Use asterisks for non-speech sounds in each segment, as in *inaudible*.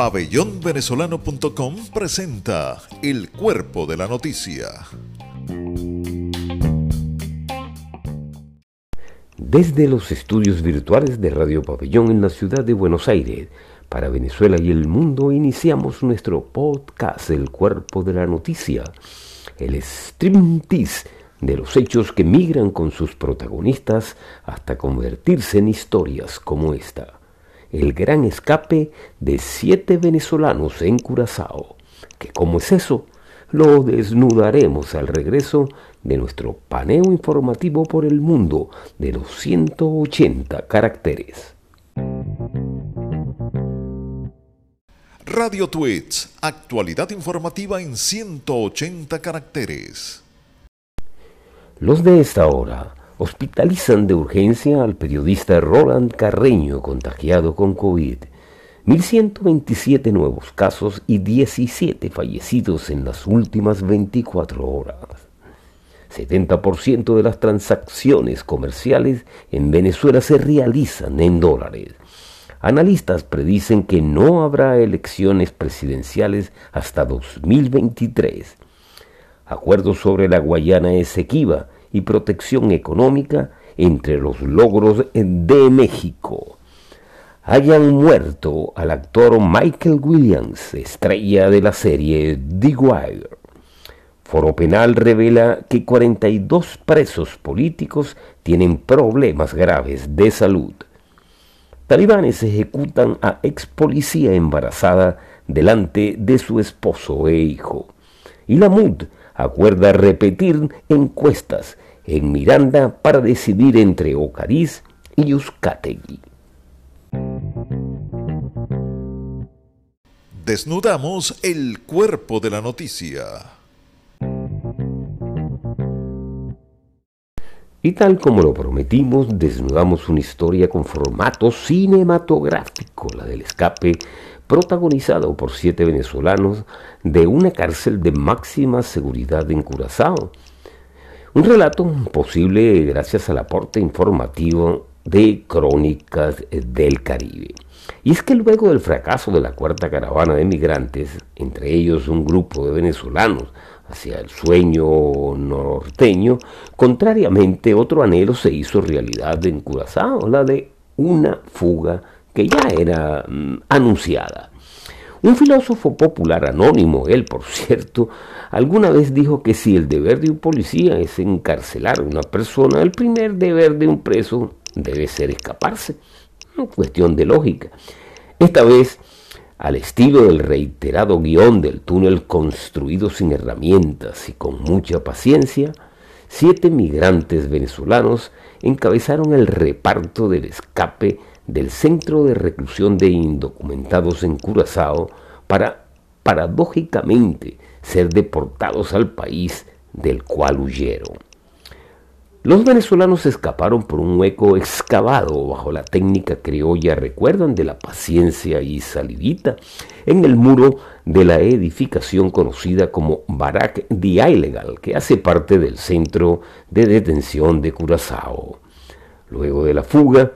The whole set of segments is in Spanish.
Pabellonvenezolano.com presenta El Cuerpo de la Noticia. Desde los estudios virtuales de Radio Pabellón en la ciudad de Buenos Aires, para Venezuela y el mundo, iniciamos nuestro podcast El Cuerpo de la Noticia, el striptease de los hechos que migran con sus protagonistas hasta convertirse en historias como esta el gran escape de siete venezolanos en Curazao, que como es eso, lo desnudaremos al regreso de nuestro paneo informativo por el mundo de los 180 caracteres. Radio Tweets, actualidad informativa en 180 caracteres. Los de esta hora hospitalizan de urgencia al periodista Roland Carreño contagiado con COVID. 1.127 nuevos casos y 17 fallecidos en las últimas 24 horas. 70% de las transacciones comerciales en Venezuela se realizan en dólares. Analistas predicen que no habrá elecciones presidenciales hasta 2023. Acuerdos sobre la Guayana Esequiba y protección económica entre los logros de México. Hayan muerto al actor Michael Williams, estrella de la serie The Wire. Foro Penal revela que 42 presos políticos tienen problemas graves de salud. Talibanes ejecutan a ex policía embarazada delante de su esposo e hijo. Y la MUD acuerda repetir encuestas en Miranda para decidir entre Ocariz y Uzcategui. Desnudamos el cuerpo de la noticia. Y tal como lo prometimos, desnudamos una historia con formato cinematográfico, la del escape protagonizado por siete venezolanos de una cárcel de máxima seguridad en Curazao. Un relato posible gracias al aporte informativo de Crónicas del Caribe. Y es que luego del fracaso de la cuarta caravana de migrantes, entre ellos un grupo de venezolanos hacia el sueño norteño, contrariamente otro anhelo se hizo realidad en Curazao, la de una fuga que ya era mm, anunciada. Un filósofo popular anónimo, él por *laughs* cierto, alguna vez dijo que si el deber de un policía es encarcelar a una persona, el primer deber de un preso debe ser escaparse. cuestión de lógica. Esta vez, al estilo del reiterado guion del túnel construido sin herramientas y con mucha paciencia, siete migrantes venezolanos encabezaron el reparto del escape del Centro de Reclusión de Indocumentados en Curazao para, paradójicamente, ser deportados al país del cual huyeron. Los venezolanos escaparon por un hueco excavado bajo la técnica criolla, recuerdan de la paciencia y salidita, en el muro de la edificación conocida como Barak de Ilegal, que hace parte del centro de detención de Curazao. Luego de la fuga,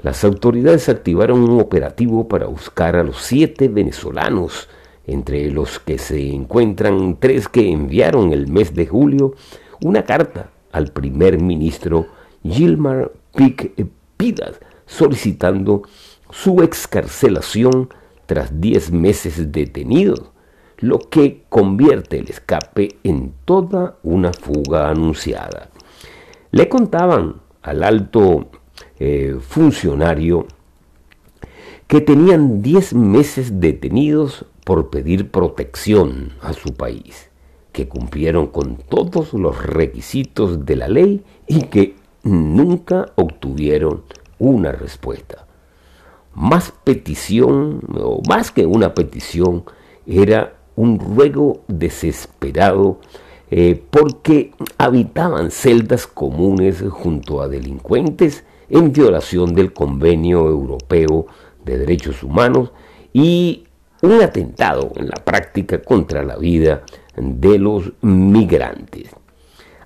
las autoridades activaron un operativo para buscar a los siete venezolanos, entre los que se encuentran tres que enviaron el mes de julio una carta al primer ministro Gilmar Pic Pidas solicitando su excarcelación tras diez meses detenido, lo que convierte el escape en toda una fuga anunciada. Le contaban al alto eh, funcionario que tenían 10 meses detenidos por pedir protección a su país, que cumplieron con todos los requisitos de la ley y que nunca obtuvieron una respuesta. Más petición, o más que una petición, era un ruego desesperado eh, porque habitaban celdas comunes junto a delincuentes en violación del Convenio Europeo de Derechos Humanos y un atentado en la práctica contra la vida de los migrantes.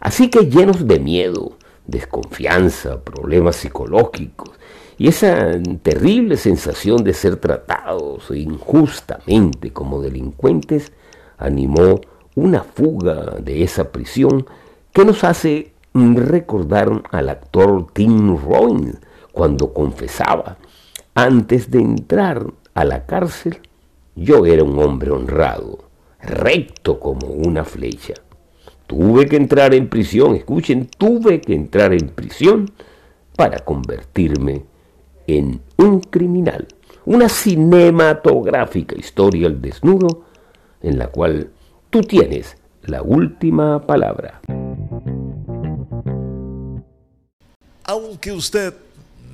Así que llenos de miedo, desconfianza, problemas psicológicos Y esa terrible sensación de ser tratados injustamente como delincuentes animó una fuga de esa prisión que nos hace recordar al actor Tim Robbins cuando confesaba, antes de entrar a la cárcel, yo era un hombre honrado, recto como una flecha. Tuve que entrar en prisión, escuchen, tuve que entrar en prisión para convertirme en un criminal. Una cinematográfica historia al desnudo en la cual tú tienes la última palabra. Aunque usted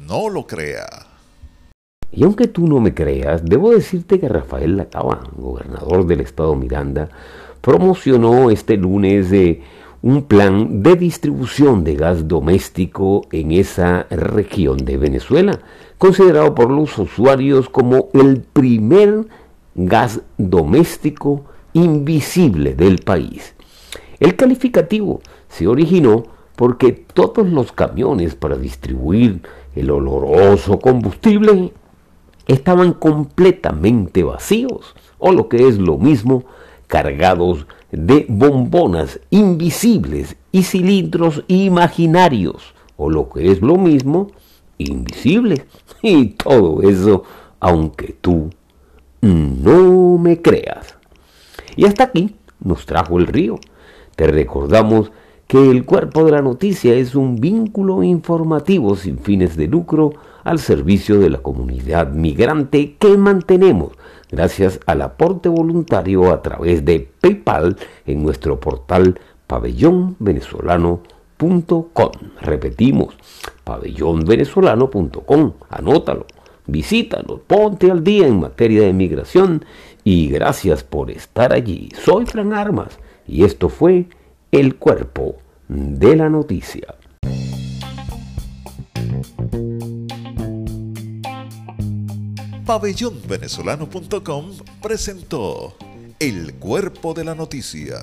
no lo crea. Y aunque tú no me creas, debo decirte que Rafael Lacaba, gobernador del estado Miranda, promocionó este lunes de un plan de distribución de gas doméstico en esa región de Venezuela, considerado por los usuarios como el primer gas doméstico invisible del país. El calificativo se originó porque todos los camiones para distribuir el oloroso combustible estaban completamente vacíos, o lo que es lo mismo, cargados de bombonas invisibles y cilindros imaginarios, o lo que es lo mismo, invisibles. *laughs* Y todo eso, aunque tú no me creas. Y hasta aquí nos trajo el río. Te recordamos que el cuerpo de la noticia es un vínculo informativo sin fines de lucro al servicio de la comunidad migrante que mantenemos gracias al aporte voluntario a través de PayPal en nuestro portal pabellonvenezolano.com. Repetimos, pabellonvenezolano.com. Anótalo, visítanos, ponte al día en materia de migración y gracias por estar allí. Soy Fran Armas y esto fue el cuerpo de la noticia. Pabellonvenezolano.com presentó El cuerpo de la noticia